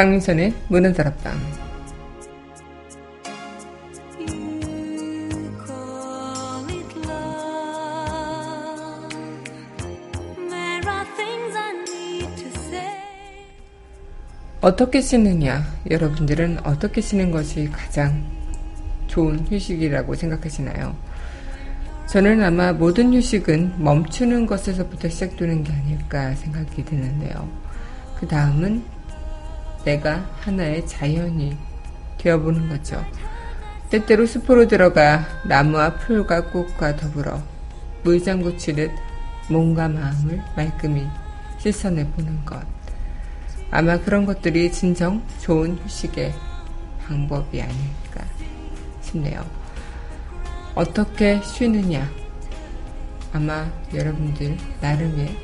강민선의 문은 다락방 어떻게 쓰느냐? 여러분들은 어떻게 쓰는 것이 가장 좋은 휴식이라고 생각하시나요? 저는 아마 모든 휴식은 멈추는 것에서부터 시작되는 게 아닐까 생각이 드는데요. 그 다음은 내가 하나의 자연이 되어보는 거죠. 때때로 숲으로 들어가 나무와 풀과 꽃과 더불어 물장 구 치듯 몸과 마음을 말끔히 씻어내보는 것. 아마 그런 것들이 진정 좋은 휴식의 방법이 아닐까 싶네요. 어떻게 쉬느냐? 아마 여러분들 나름의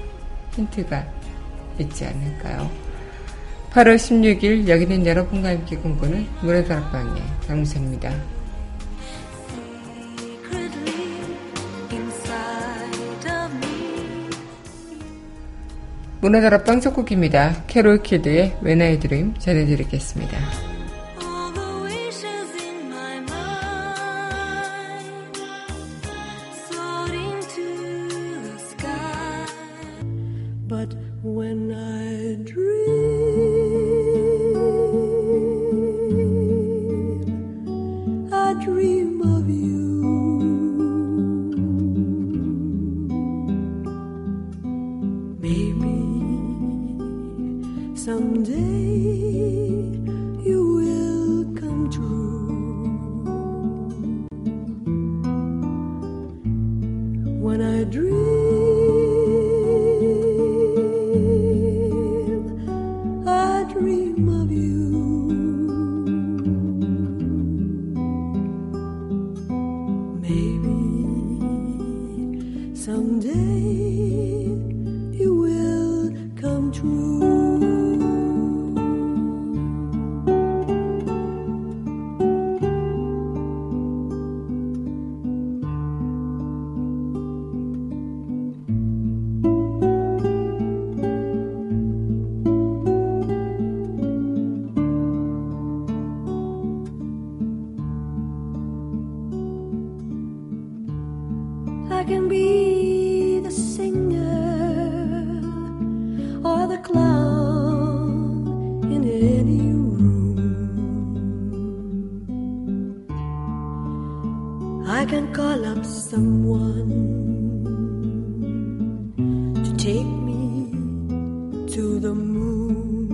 힌트가 있지 않을까요? 8월 16일 여기는 여러분과 함께 꿈꾸는 문화다락방의 강민선입니다. 문화다락방 첫 곡입니다. 캐롤 키드의 When I Dream 전해드리겠습니다. when I dream. to the moon.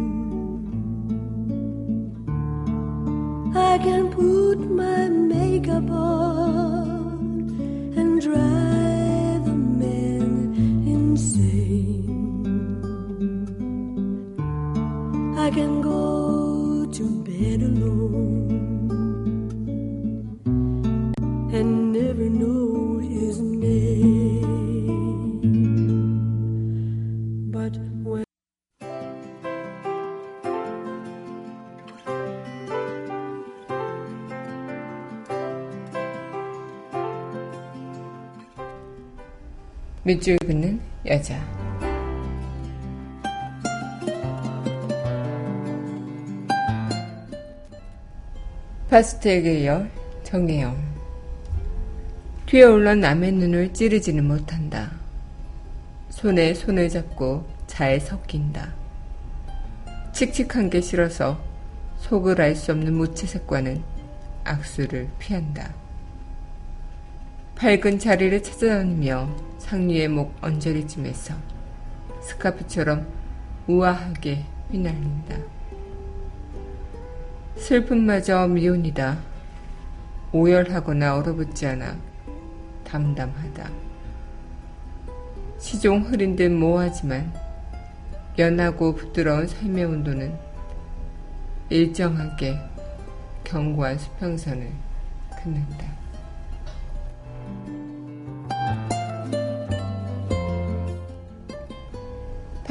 I can put my 밑줄 긋는 여자. 파스텔 계열 정혜영. 뒤에 올라 남의 눈을 찌르지는 못한다. 손에 손을 잡고 잘 섞인다. 칙칙한 게 싫어서 속을 알 수 없는 무채색과는 악수를 피한다. 밝은 자리를 찾아다니며 상류의 목 언저리쯤에서 스카프처럼 우아하게 휘날린다. 슬픔마저 미온이다. 오열하거나 얼어붙지 않아 담담하다. 시종 흐린 듯 모호하지만 연하고 부드러운 삶의 온도는 일정하게 견고한 수평선을 긋는다.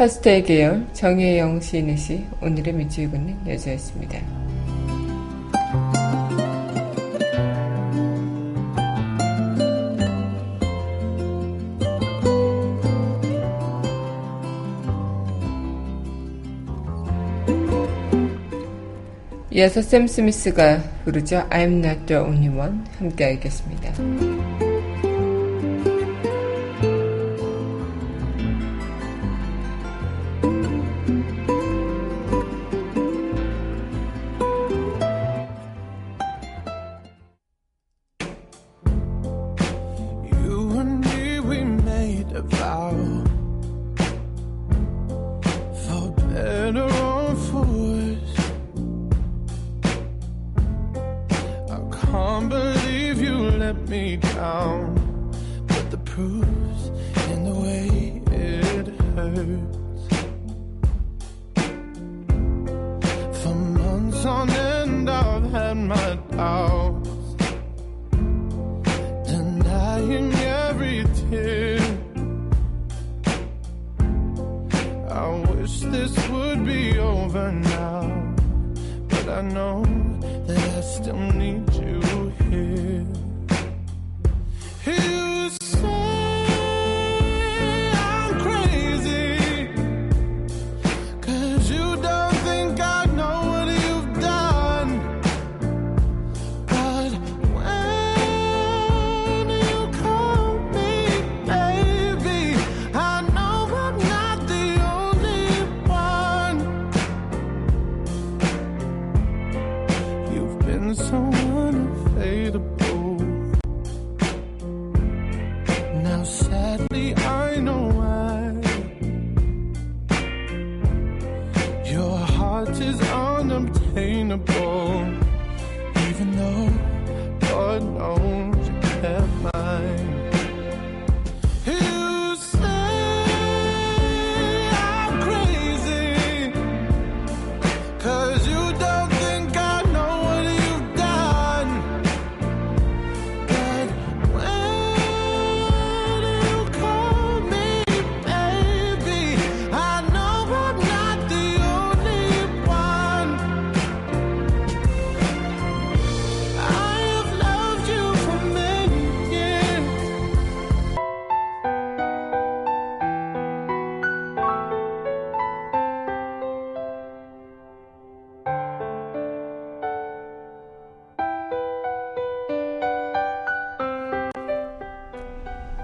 파스텔 계열 정혜영 시인의 시 오늘의 밑줄 긋는 여자였습니다. 이어서 샘 스미스가 부르죠. I'm not the only one. 함께 하겠습니다.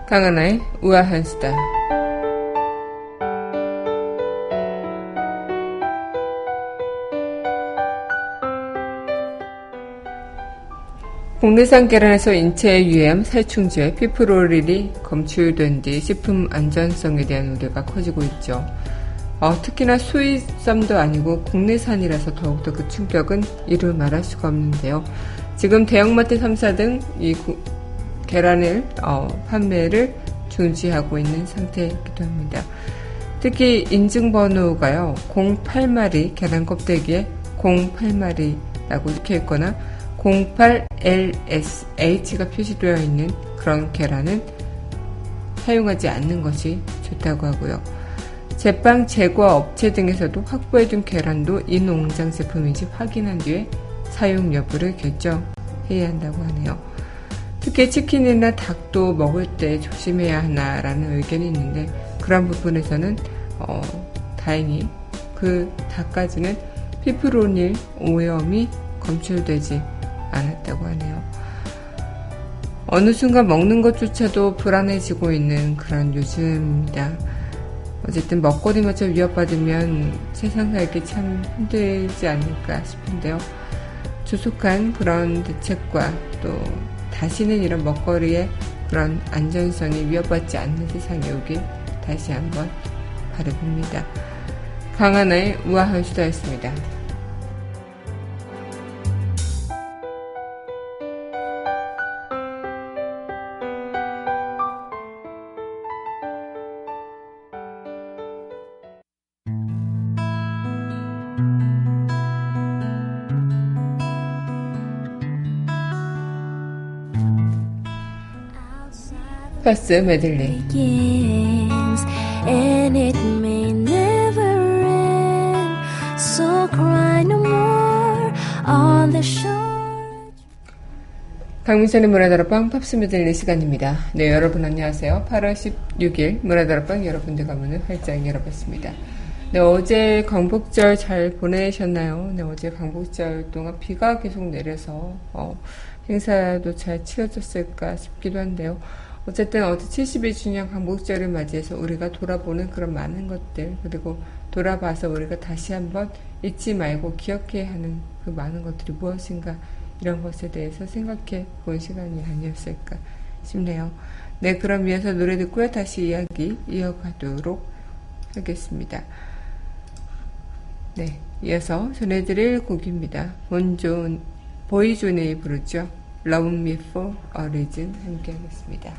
강하나의 우아한 수다. 국내산 계란에서 인체에 유해한 살충제 피프로릴이 검출된 뒤 식품 안전성에 대한 우려가 커지고 있죠. 어, 특히나 수입쌈도 아니고 국내산이라서 더욱더 그 충격은 이루 말할 수가 없는데요. 지금 대형마트 3사 등 이 계란을 어, 판매를 중지하고 있는 상태이기도 합니다. 특히 인증번호가요 08마리 계란 껍데기에 08마리라고 적혀 있거나 08LSH가 표시되어 있는 그런 계란은 사용하지 않는 것이 좋다고 하고요. 제빵 제과 업체 등에서도 확보해둔 계란도 이 농장 제품인지 확인한 뒤에 사용 여부를 결정해야 한다고 하네요. 특히 치킨이나 닭도 먹을 때 조심해야 하나라는 의견이 있는데 그런 부분에서는 어, 다행히 그 닭까지는 피프로닐 오염이 검출되지 않았다고 하네요. 어느 순간 먹는 것조차도 불안해지고 있는 그런 요즘입니다. 어쨌든 먹거리마저 위협받으면 세상 살기 참 힘들지 않을까 싶은데요. 조속한 그런 대책과 또 다시는 이런 먹거리의 그런 안전성이 위협받지 않는 세상이 오길 다시 한번 바라봅니다. 강하나의 우아한 수다였습니다. 팝스 메들리 강민선의 문화다락방 팝스 메들리 시간입니다. 네, 여러분 안녕하세요. 8월 16일 문화다락방 여러분들과 문을 활짝 열어봤습니다. 네, 어제 광복절 잘 보내셨나요? 네, 어제 광복절 동안 비가 계속 내려서 어, 행사도 잘 치러졌을까 싶기도 한데요. 어쨌든 어제 72주년 광복절을 맞이해서 우리가 돌아보는 그런 많은 것들 그리고 돌아봐서 우리가 다시 한번 잊지 말고 기억해야 하는 그 많은 것들이 무엇인가 이런 것에 대해서 생각해 본 시간이 아니었을까 싶네요. 네, 그럼 이어서 노래 듣고요. 다시 이야기 이어가도록 하겠습니다. 네, 이어서 전해드릴 곡입니다. 본존, 보이존이 부르죠. Love Me For A Reason 함께 하겠습니다.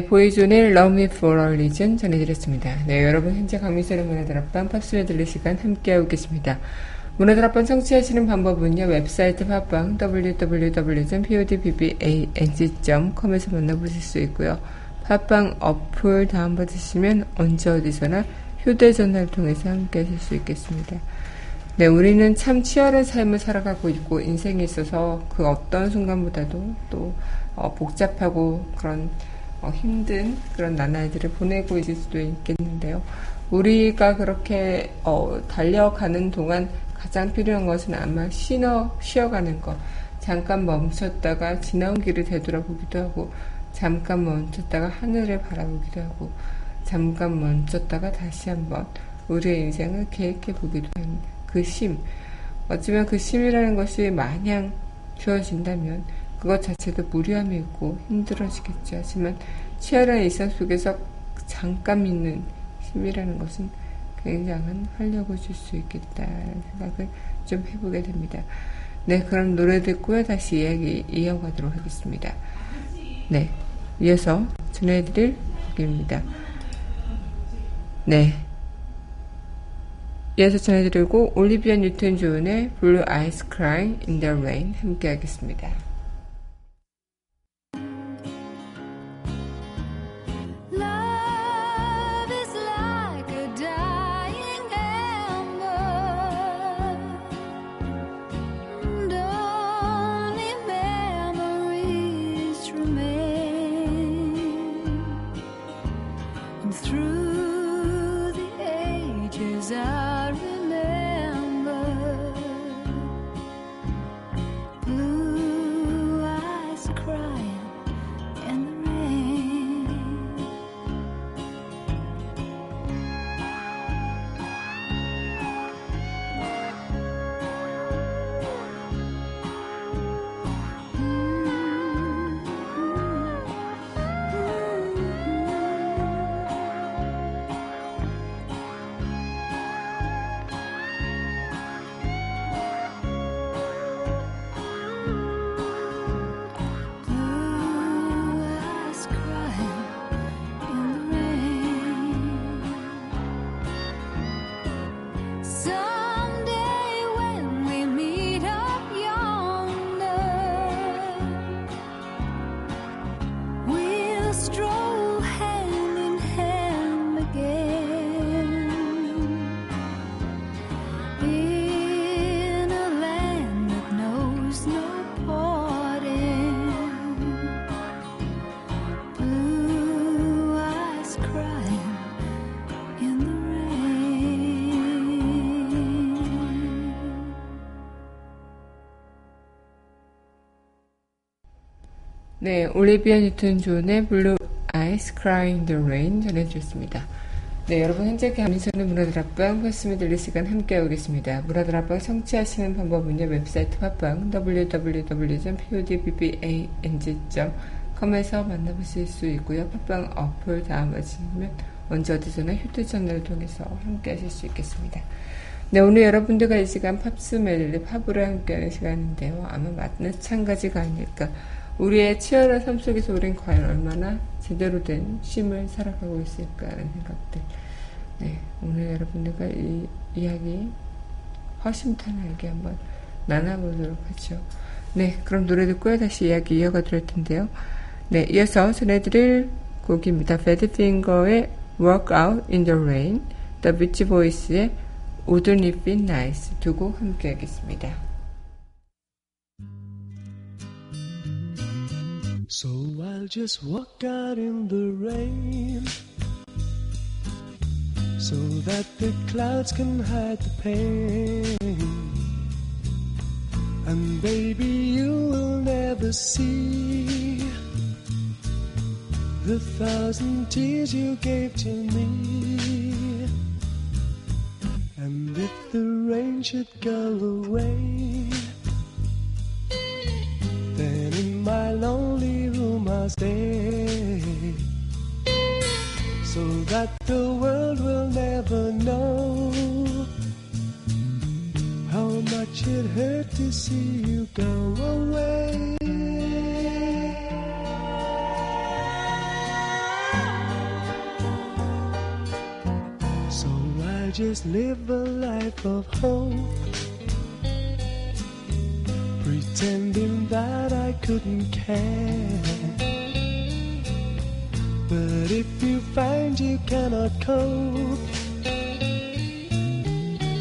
네, 보이존의 Love Me For A Reason 전해드렸습니다. 네, 여러분 현재 강민선의 문화다락방 팝스 메들리 시간 함께하고 계십니다. 문화다락방 청취하시는 방법은요, 웹사이트 팟빵 www.podbbang.com에서 만나보실 수 있고요. 팟빵 어플 다운받으시면 언제 어디서나 휴대전화를 통해서 함께 하실 수 있겠습니다. 네, 우리는 참 치열한 삶을 살아가고 있고 인생에 있어서 그 어떤 순간보다도 또 어, 복잡하고 그런 어, 힘든 그런 나날들을 보내고 있을 수도 있겠는데요. 우리가 그렇게 어, 달려가는 동안 가장 필요한 것은 아마 쉬어, 쉬어가는 것. 잠깐 멈췄다가 지나온 길을 되돌아보기도 하고, 잠깐 멈췄다가 하늘을 바라보기도 하고, 잠깐 멈췄다가 다시 한번 우리의 인생을 계획해 보기도 하는 그 심. 어쩌면 그 심이라는 것이 마냥 주어진다면 그것 자체도 무료함이 있고 힘들어지겠죠. 하지만 치열한 일상 속에서 잠깐 믿는 힘이라는 것은 굉장한 활력을 줄 수 있겠다는 생각을 좀 해보게 됩니다. 네, 그럼 노래 듣고요. 다시 이야기 이어가도록 하겠습니다. 네, 이어서 전해드릴 곡입니다. 네. 이어서 전해드리고 올리비아 뉴튼 존의 Eyes Crying in the Rain 함께 하겠습니다. 네, 올리비아 뉴튼 존의 Blue Eyes Crying in the Rain 전해드렸습니다. 네, 여러분 현재 강민선의 문화다락방 팝스 메들리 시간 함께하고 계십니다. 문화다락방 청취하시는 방법은요. 웹사이트 팟빵 www.podbbang.com에서 만나보실 수 있고요. 팟빵 어플 다운받으시면 언제 어디서나 휴대전화를 통해서 함께하실 수 있겠습니다. 네, 오늘 여러분들과 이 시간 팝스 메들리 팝으로 함께하는 시간인데요. 아마 마찬가지가 아닐까. 우리의 치열한 삶 속에서 우린 과연 얼마나 제대로 된 쉼을 살아가고 있을까 하는 생각들. 네, 오늘 여러분들과 이 이야기 허심탄회하게 한번 나눠보도록 하죠. 네, 그럼 노래 듣고요. 다시 이야기 이어가 드릴 텐데요. 네, 이어서 전해드릴 곡입니다. 배드핑거의 Walk Out in the Rain, The Beach Boys의 Wouldn't It Be Nice 두 곡 함께 하겠습니다. So I'll just walk out in the rain so that the clouds can hide the pain. And baby, you will never see the thousand tears you gave to me. And if the rain should go away, Stay so that the world will never know how much it hurt to see you go away. So I just live a life of hope pretending that I couldn't care. But if you find you cannot cope,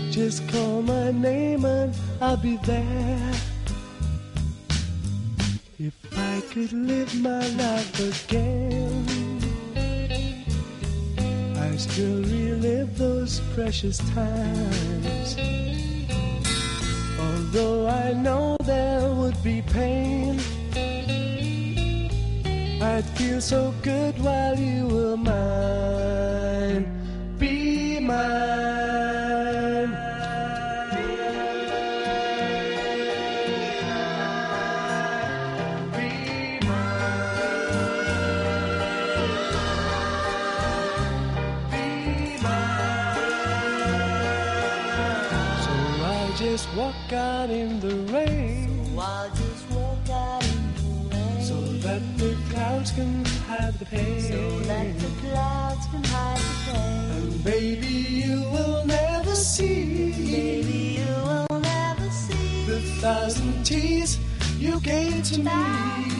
just call my name and I'll be there. If I could live my life again, I still relive those precious times. Although I know there would be pain. I'd feel so good while you were mine. Be mine. Thousand tears you gave to me.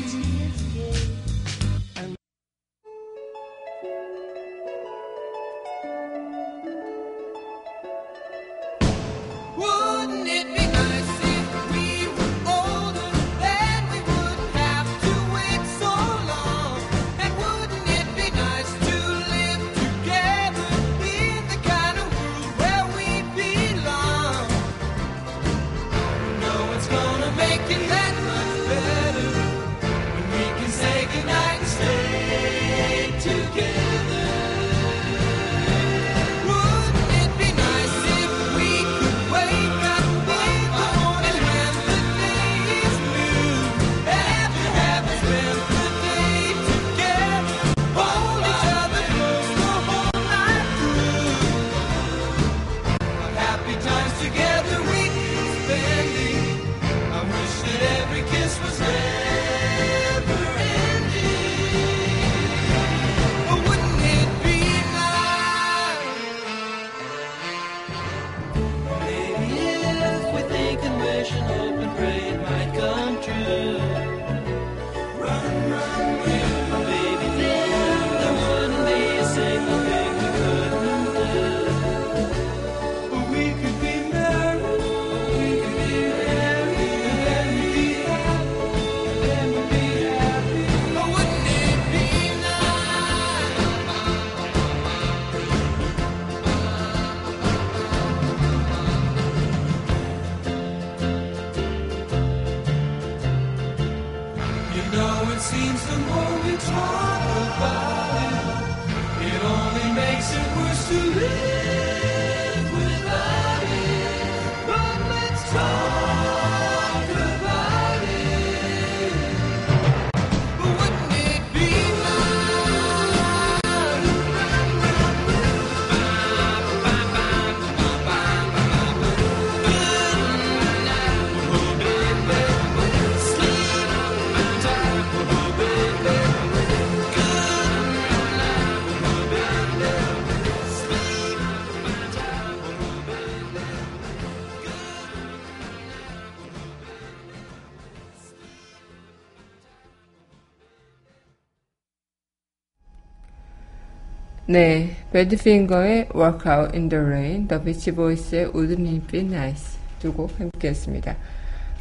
네, 배드핑거의 Walk Out in the Rain, The Beach Boys의 Wouldn't It Be Nice 두곡 함께했습니다.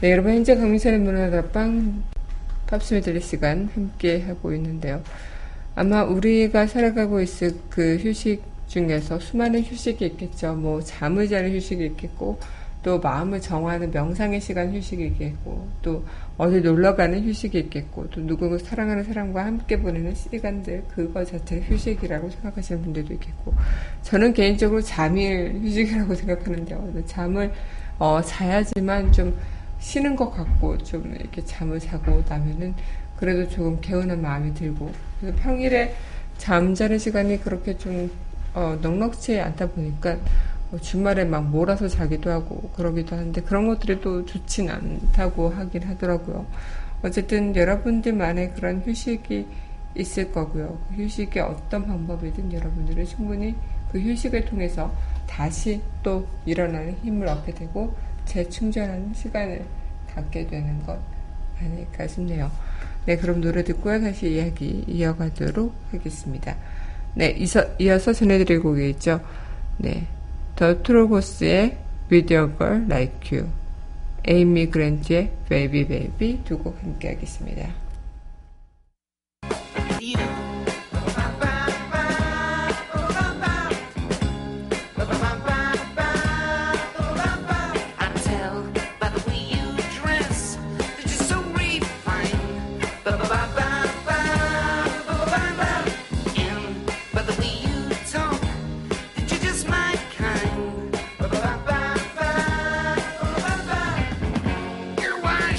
네, 여러분 현재 강민선의 문화다방 팝스미 들릴 시간 함께 하고 있는데요. 아마 우리가 살아가고 있을 그 휴식 중에서 수많은 휴식이 있겠죠. 뭐 잠을 자는 휴식이 있겠고 또 마음을 정하는 명상의 시간 휴식이 있겠고 또 어디 놀러 가는 휴식이 있겠고 또 누구 사랑하는 사람과 함께 보내는 시간들 그거 자체를 휴식이라고 생각하시는 분들도 있겠고 저는 개인적으로 잠이 휴식이라고 생각하는데요. 잠을 어, 자야지만 좀 쉬는 것 같고 좀 이렇게 잠을 자고 나면은 그래도 조금 개운한 마음이 들고 그래서 평일에 잠자는 시간이 그렇게 좀 어, 넉넉치 않다 보니까 뭐 주말에 막 몰아서 자기도 하고 그러기도 하는데 그런 것들이 또 좋진 않다고 하긴 하더라고요. 어쨌든 여러분들만의 그런 휴식이 있을 거고요. 그 휴식이 어떤 방법이든 여러분들은 충분히 그 휴식을 통해서 다시 또 일어나는 힘을 얻게 되고 재충전하는 시간을 갖게 되는 것 아닐까 싶네요. 네, 그럼 노래 듣고요. 다시 이야기 이어가도록 하겠습니다. 네, 이서, 이어서 전해드릴 곡이 있죠. 네, 더 Your Girl Like You, 에이미 그랜트의 Baby Baby 두 곡 함께 하겠습니다.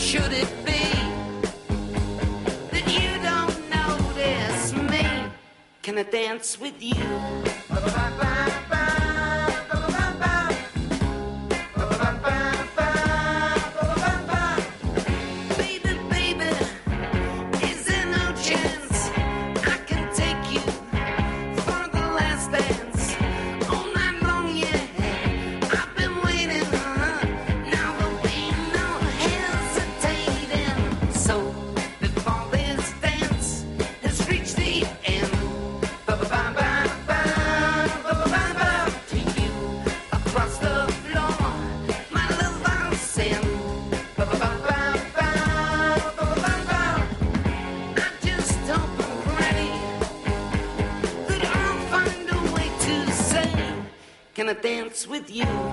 Should it be that you don't notice me? Can I dance with you? With you?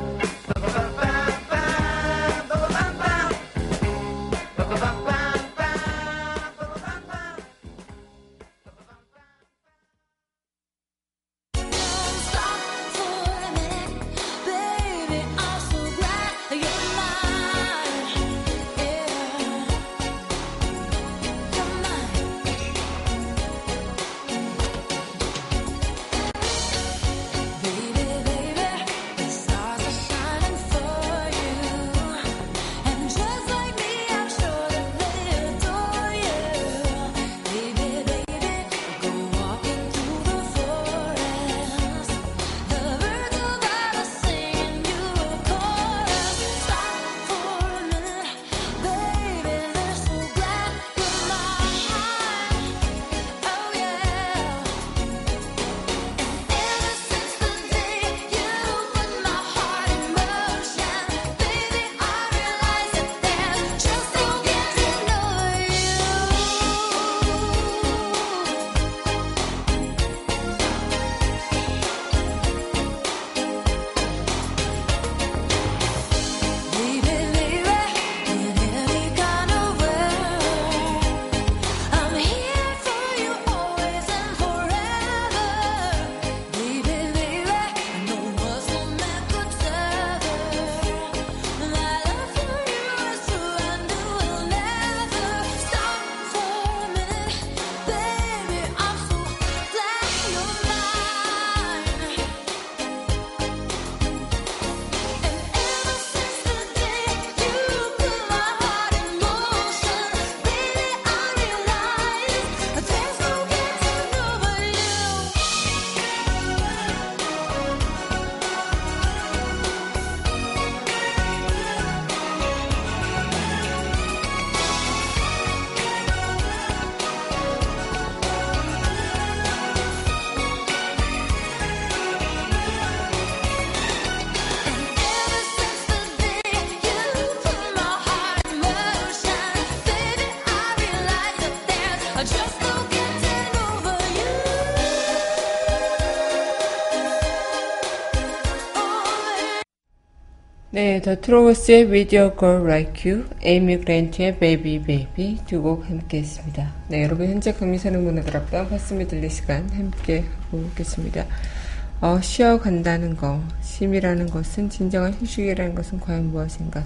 네, 더 트로버스의 With Your Girl Like You, 에이미 그랜트의 Baby Baby 두 곡 함께 했습니다. 네, 여러분 현재 강미사는 문화들 앞방 가슴이 들릴 시간 함께 하고 있겠습니다. 어, 쉬어간다는 거, 쉼이라는 것은 진정한 휴식이라는 것은 과연 무엇인가?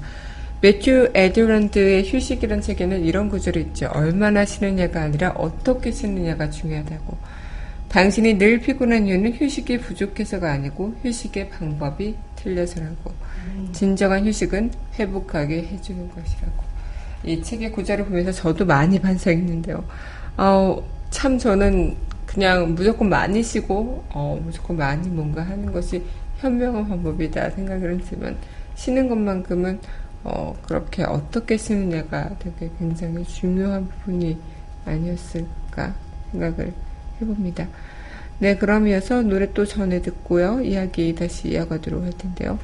매튜 에드런드의 휴식이란 책에는 이런 구절이 있죠. 얼마나 쉬느냐가 아니라 어떻게 쉬느냐가 중요하다고. 당신이 늘 피곤한 이유는 휴식이 부족해서가 아니고 휴식의 방법이 틀려서라고. 진정한 휴식은 회복하게 해주는 것이라고. 이 책의 구절을 보면서 저도 많이 반성했는데요. 어, 참 저는 그냥 무조건 많이 쉬고, 어, 무조건 많이 뭔가 하는 것이 현명한 방법이다 생각을 했지만, 쉬는 것만큼은, 어, 그렇게 어떻게 쉬느냐가 되게 굉장히 중요한 부분이 아니었을까 생각을 해봅니다. 네, 그럼 이어서 노래 또 전해 듣고요. 이야기 다시 이어가도록 할 텐데요.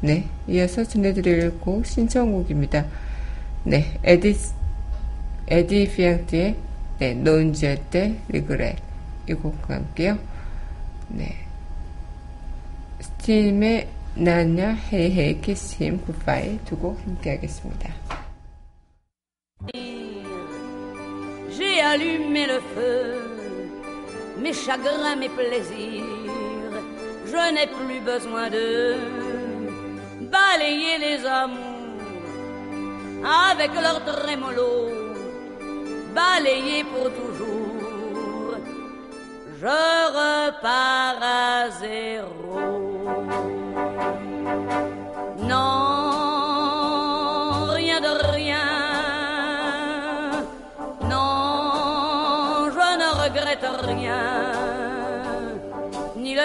네, 이어서 전해드릴 곡 신청곡입니다. 네, 에디, 에디트 피아프의 네, Non, je ne regrette 이 곡과 함께요. 네, 스팀의 나냐 헤이헤이 키스힘 굿바이 두 곡 함께 하겠습니다. J'ai allumé le feu, mes chagrins, mes plaisirs. Je n'ai plus besoin de balayer les amours avec leur trémolo, balayer pour toujours. Je repars à zéro.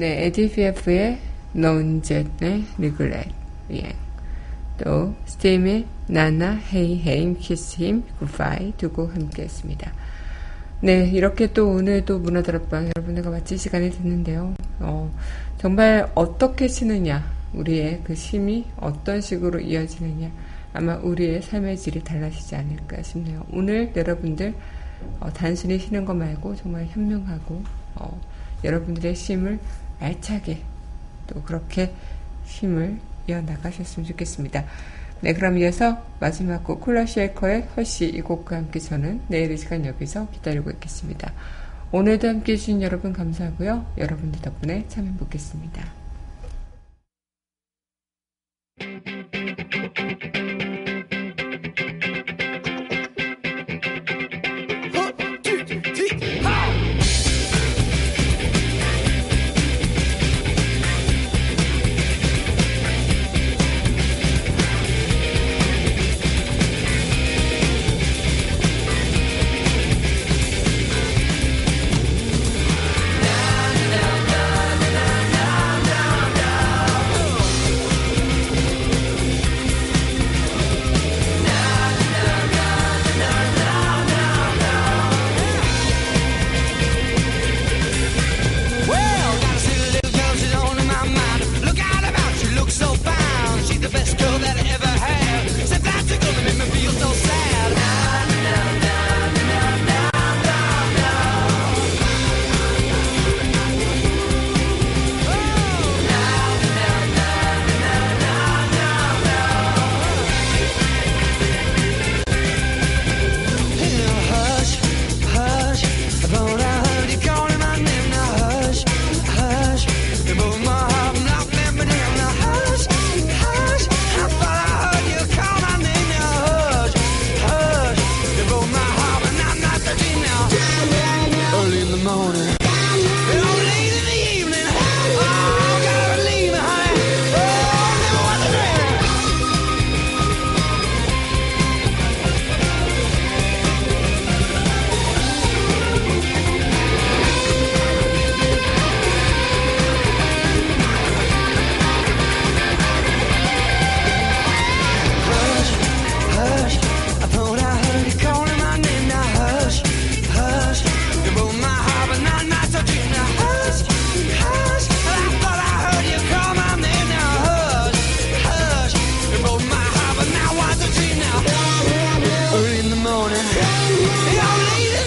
네, 에디트 피아프의 Non, je ne regrette 예. 또 스팀의 Na Na Hey Hey Kiss Him Goodbye 두 곡 함께 했습니다. 네, 이렇게 또 오늘도 문화다락방 여러분들과 마칠 시간이 됐는데요. 어, 정말 어떻게 쉬느냐 우리의 그 쉼이 어떤 식으로 이어지느냐 아마 우리의 삶의 질이 달라지지 않을까 싶네요. 오늘 여러분들 어, 단순히 쉬는 거 말고 정말 현명하고 어, 여러분들의 쉼을 알차게 또 그렇게 쉼을 이어나가셨으면 좋겠습니다. 네, 그럼 이어서 마지막 곡 콜라 쉐이커의 허쉬 이 곡과 함께 저는 내일 이 시간 여기서 기다리고 있겠습니다. 오늘도 함께 해주신 여러분 감사하고요. 여러분들 덕분에 참 행복했습니다.